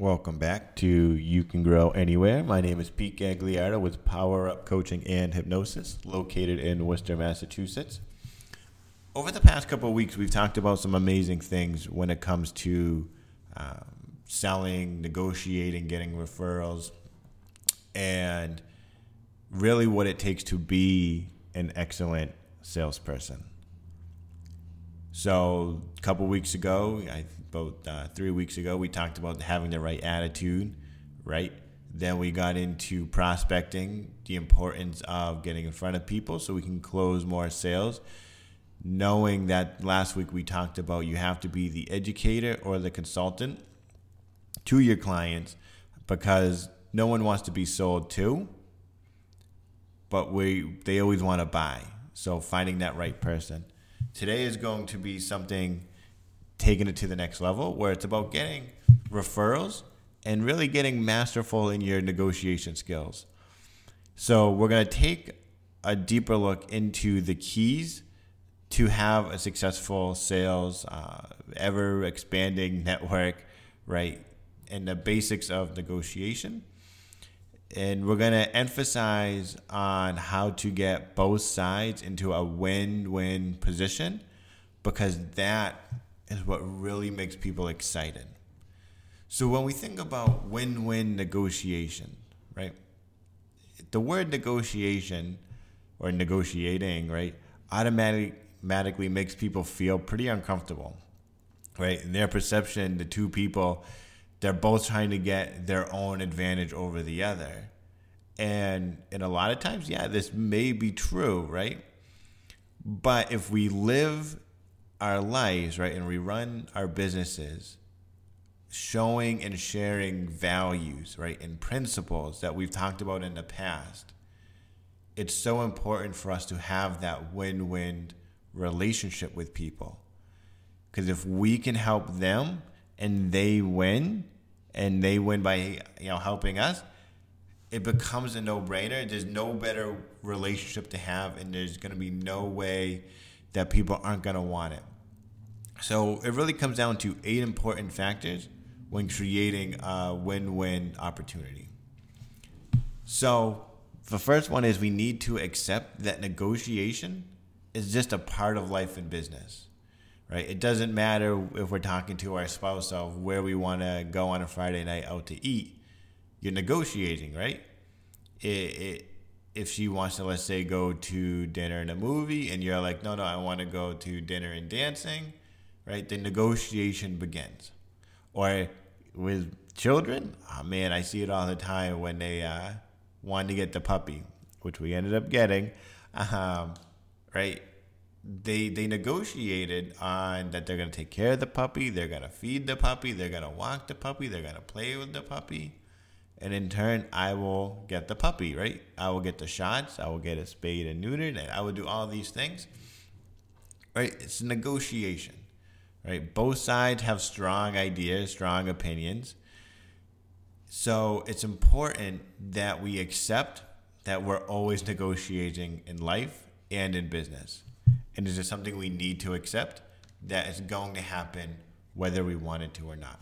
Welcome back to You Can Grow Anywhere. My name is Pete Gagliardo with Power Up Coaching and Hypnosis, located in Worcester, Massachusetts. Over the past couple of weeks, we've talked about some amazing things when it comes to um, selling, negotiating, getting referrals, and really what it takes to be an excellent salesperson. So, a couple weeks ago, I about uh, three weeks ago, we talked about having the right attitude, right? Then we got into prospecting, the importance of getting in front of people so we can close more sales. Knowing that last week we talked about you have to be the educator or the consultant to your clients because no one wants to be sold to, but we they always want to buy. So finding that right person. Today is going to be something taking it to the next level where it's about getting referrals and really getting masterful in your negotiation skills. So, we're going to take a deeper look into the keys to have a successful sales, uh, ever expanding network, right? And the basics of negotiation. And we're going to emphasize on how to get both sides into a win win position because that is what really makes people excited. So when we think about win-win negotiation, right? The word negotiation or negotiating, right, automatically makes people feel pretty uncomfortable. Right? In their perception, the two people they're both trying to get their own advantage over the other. And and a lot of times, yeah, this may be true, right? But if we live our lives, right, and we run our businesses showing and sharing values, right, and principles that we've talked about in the past, it's so important for us to have that win win relationship with people. Because if we can help them and they win, and they win by you know helping us, it becomes a no brainer. There's no better relationship to have, and there's going to be no way that people aren't going to want it. So it really comes down to eight important factors when creating a win win opportunity. So the first one is we need to accept that negotiation is just a part of life and business. Right? It doesn't matter if we're talking to our spouse of where we want to go on a Friday night out to eat. You're negotiating, right? It, it, if she wants to let's say go to dinner and a movie and you're like no no i want to go to dinner and dancing right the negotiation begins or with children oh man i see it all the time when they uh, to get the puppy which we ended up getting um, right they they negotiated on that they're to take care of the puppy they're to feed the puppy they're to walk the puppy they're to play with the puppy. And in turn i will get the puppy right? I will get the shots i will get a spayed and neutered and i will do all these things. Right? It's negotiation right? Both sides have strong ideas strong opinions. So it's important that we accept that we're always negotiating in life and in business and is just something we need to accept that is going to happen whether we want it to or not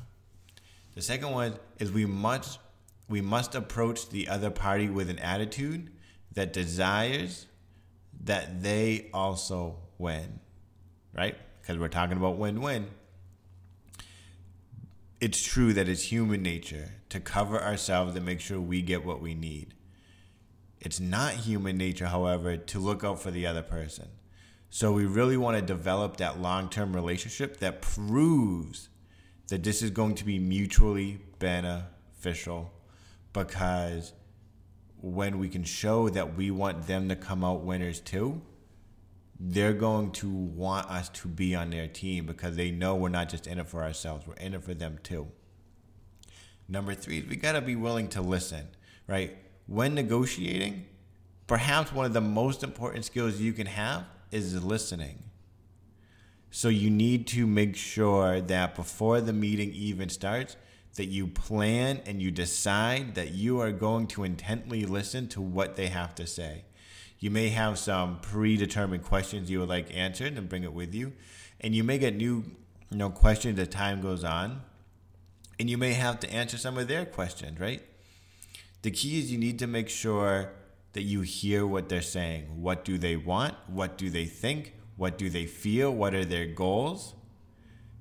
the second one is we must we must approach the other party with an attitude that desires that they also win, right? Because we're talking about win win. It's true that it's human nature to cover ourselves and make sure we get what we need. It's not human nature, however, to look out for the other person. So we really want to develop that long term relationship that proves that this is going to be mutually beneficial because when we can show that we want them to come out winners too, they're going to want us to be on their team because they know we're not just in it for ourselves, we're in it for them too. Number three, is we got to be willing to listen, right? When negotiating, perhaps one of the most important skills you can have is listening. So you need to make sure that before the meeting even starts, that you plan and you decide that you are going to intently listen to what they have to say. You may have some predetermined questions you would like answered and bring it with you. And you may get new you know, questions as time goes on. And you may have to answer some of their questions, right? The key is you need to make sure that you hear what they're saying. What do they want? What do they think? What do they feel? What are their goals?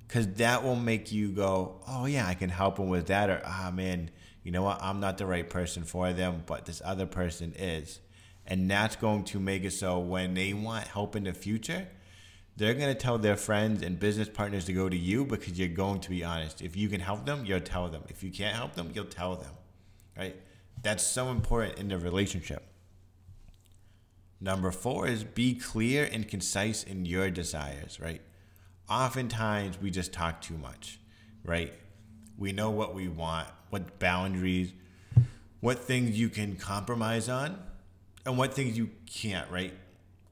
Because that will make you go, oh, yeah, I can help them with that. Or, ah, oh, man, you know what? I'm not the right person for them, but this other person is. And that's going to make it so when they want help in the future, they're going to tell their friends and business partners to go to you because you're going to be honest. If you can help them, you'll tell them. If you can't help them, you'll tell them. Right? That's so important in the relationship. Number four is be clear and concise in your desires, right? Oftentimes we just talk too much, right? We know what we want, what boundaries, what things you can compromise on, and what things you can't, right?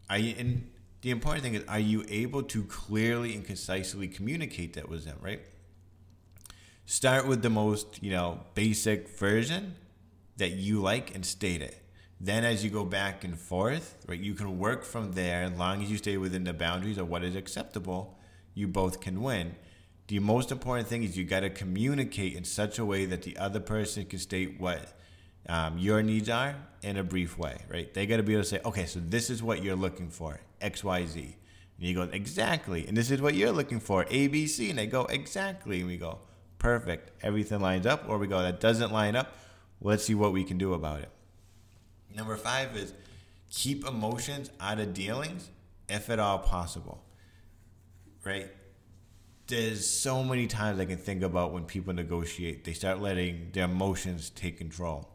Are you, and the important thing is, are you able to clearly and concisely communicate that with them, right? Start with the most, you know, basic version that you like and state it. Then, as you go back and forth, right, you can work from there. As long as you stay within the boundaries of what is acceptable, you both can win. The most important thing is you got to communicate in such a way that the other person can state what um, your needs are in a brief way, right? They got to be able to say, okay, so this is what you're looking for, X, Y, Z. And you go, exactly. And this is what you're looking for, A, B, C. And they go, exactly. And we go, perfect. Everything lines up. Or we go, that doesn't line up let's see what we can do about it. Number five is keep emotions out of dealings if at all possible. Right? There's so many times I can think about when people negotiate, they start letting their emotions take control.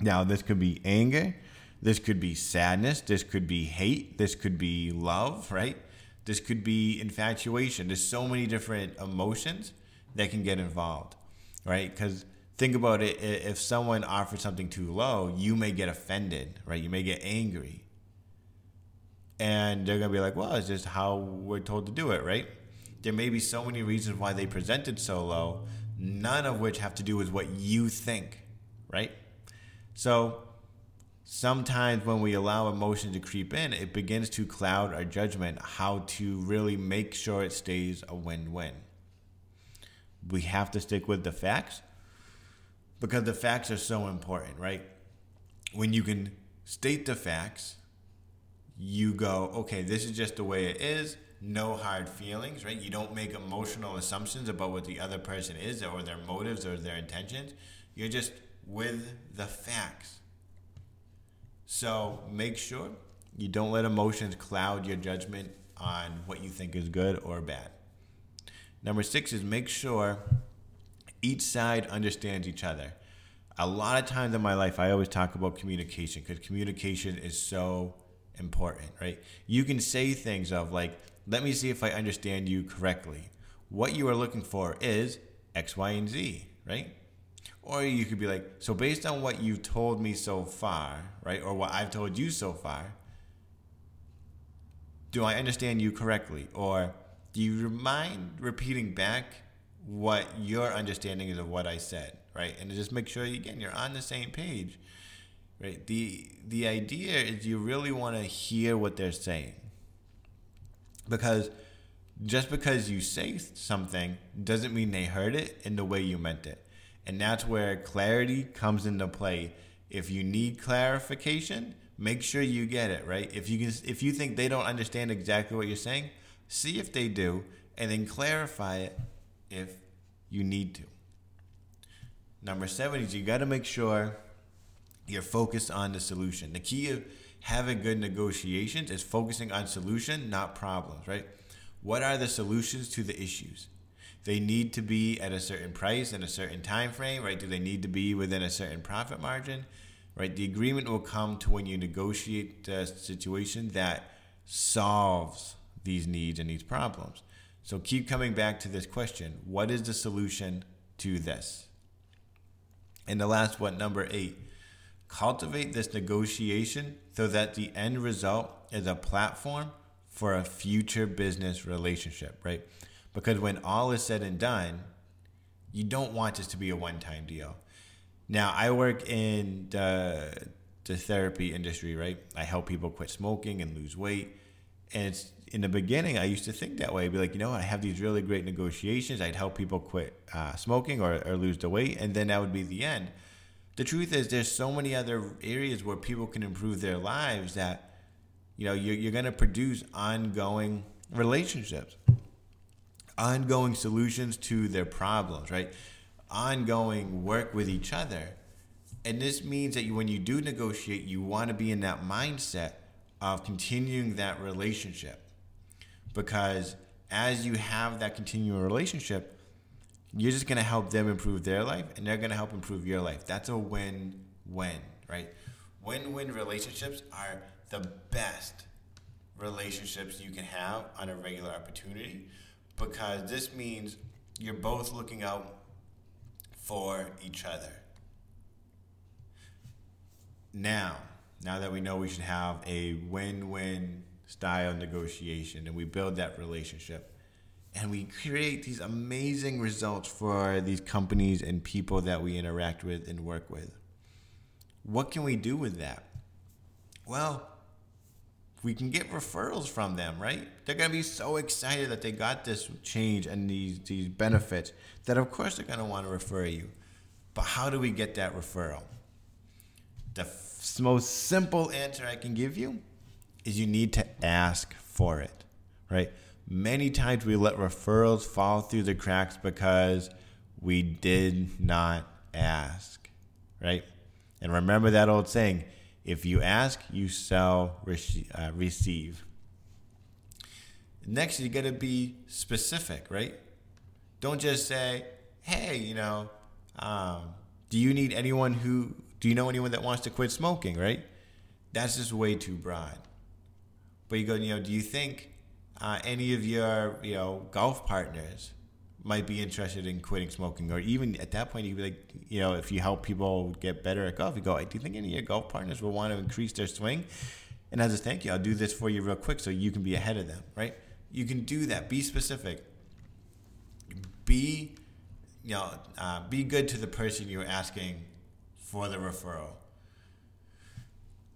Now, this could be anger, this could be sadness, this could be hate, this could be love, right? This could be infatuation. There's so many different emotions that can get involved, right? Because think about it if someone offers something too low you may get offended right? You may get angry. And they're going to be like well it's just how we're told to do it right? There may be so many reasons why they presented so low none of which have to do with what you think right? So sometimes when we allow emotion to creep in it begins to cloud our judgment how to really make sure it stays a win-win. We have to stick with the facts because the facts are so important, right? When you can state the facts, you go, okay, this is just the way it is. No hard feelings, right? You don't make emotional assumptions about what the other person is or their motives or their intentions. You're just with the facts. So make sure you don't let emotions cloud your judgment on what you think is good or bad. Number six is make sure each side understands each other. A lot of times in my life, I always talk about communication because communication is so important, right? You can say things of like, let me see if I understand you correctly. What you are looking for is X, Y, and Z, right? Or you could be like, so based on what you've told me so far, right? Or what I've told you so far, do I understand you correctly? Or do you mind repeating back what your understanding is of what I said, right? And just make sure again you're on the same page, right? The the idea is you really want to hear what they're saying, because just because you say something doesn't mean they heard it in the way you meant it, and that's where clarity comes into play. If you need clarification, make sure you get it right. If you can, if you think they don't understand exactly what you're saying, see if they do, and then clarify it if you need to. Number seven is you got to make sure you're focused on the solution. The key of having good negotiations is focusing on solution, not problems, right? What are the solutions to the issues? They need to be at a certain price in a certain time frame, right? Do they need to be within a certain profit margin? Right? The agreement will come to when you negotiate a situation that solves these needs and these problems. So keep coming back to this question what is the solution to this? And the last one, number eight, cultivate this negotiation so that the end result is a platform for a future business relationship, right? Because when all is said and done, you don't want this to be a one time deal. Now, I work in the, the therapy industry, right? I help people quit smoking and lose weight and it's in the beginning, I used to think that way. I'd be like, you know, I have these really great negotiations. I'd help people quit uh, smoking or, or lose the weight, and then that would be the end. The truth is, there's so many other areas where people can improve their lives that, you know, you're, you're going to produce ongoing relationships, ongoing solutions to their problems, right? Ongoing work with each other. And this means that you, when you do negotiate, you want to be in that mindset of continuing that relationship because as you have that continuing relationship, you're just going to help them improve their life and they're going to help improve your life. That's a win win, right? Win win relationships are the best relationships you can have on a regular opportunity because this means you're both looking out for each other. Now, now that we know we should have a win win style negotiation and we build that relationship and we create these amazing results for these companies and people that we interact with and work with. What can we do with that? Well, we can get referrals from them, right? They're gonna be so excited that they got this change and these these benefits that of course they're gonna want to refer you. But how do we get that referral? The f- most simple answer I can give you is you need to ask for it, right? Many times we let referrals fall through the cracks because we did not ask, right? And remember that old saying if you ask, you shall uh, receive. Next, you got to be specific, right? Don't just say, hey, you know, um, do you need anyone who, do you know anyone that wants to quit smoking, right? That's just way too broad. But you go, you know, do you think uh, any of your, you know, golf partners might be interested in quitting smoking? Or even at that point, you'd be like, you know, if you help people get better at golf, you go, do you think any of your golf partners will want to increase their swing? And as a thank you, I'll do this for you real quick so you can be ahead of them, right? You can do that. Be specific. Be, you know, uh, be good to the person you're asking for the referral.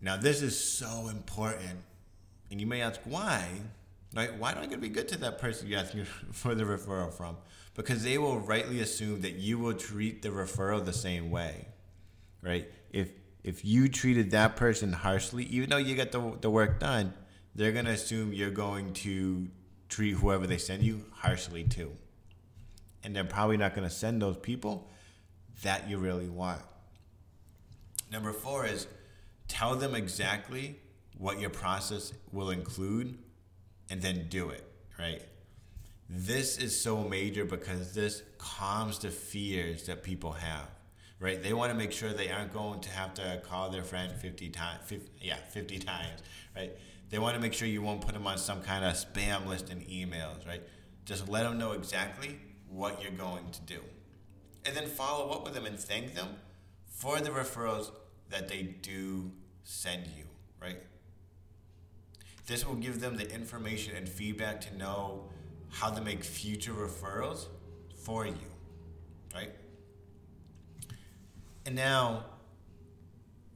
Now, this is so important and you may ask why, right? Why do I get to be good to that person you're asking for the referral from? Because they will rightly assume that you will treat the referral the same way, right? If if you treated that person harshly, even though you get the, the work done, they're gonna assume you're going to treat whoever they send you harshly too. And they're probably not gonna send those people that you really want. Number four is tell them exactly what your process will include and then do it, right? This is so major because this calms the fears that people have, right? They want to make sure they aren't going to have to call their friend 50 times, 50, yeah, 50 times, right? They want to make sure you won't put them on some kind of spam list in emails, right? Just let them know exactly what you're going to do. And then follow up with them and thank them for the referrals that they do send you, right? This will give them the information and feedback to know how to make future referrals for you, right? And now,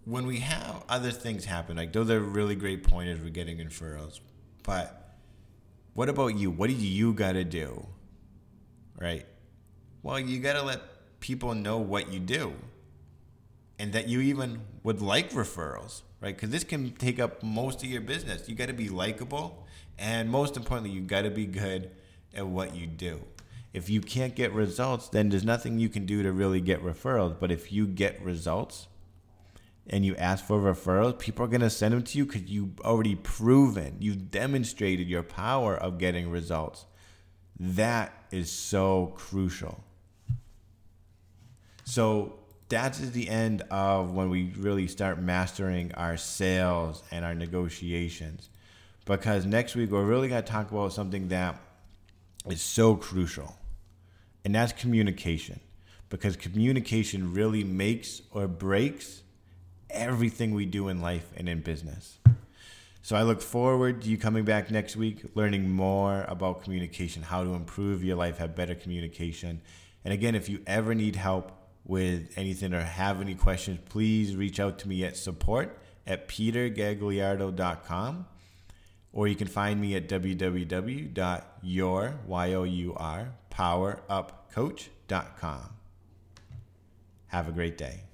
when we have other things happen, like those are really great pointers for getting referrals, but what about you? What do you got to do, right? Well, you got to let people know what you do and that you even would like referrals, right? Because this can take up most of your business. You got to be likable, and most importantly, you got to be good at what you do. If you can't get results, then there's nothing you can do to really get referrals. But if you get results and you ask for referrals, people are going to send them to you because you've already proven, you've demonstrated your power of getting results. That is so crucial. So that's the end of when we really start mastering our sales and our negotiations. Because next week we're really going to talk about something that is so crucial, and that's communication. Because communication really makes or breaks everything we do in life and in business. So I look forward to you coming back next week, learning more about communication, how to improve your life, have better communication. And again, if you ever need help, with anything or have any questions, please reach out to me at support at petergagliardo.com or you can find me at www.youryourpowerupcoach.com. Have a great day.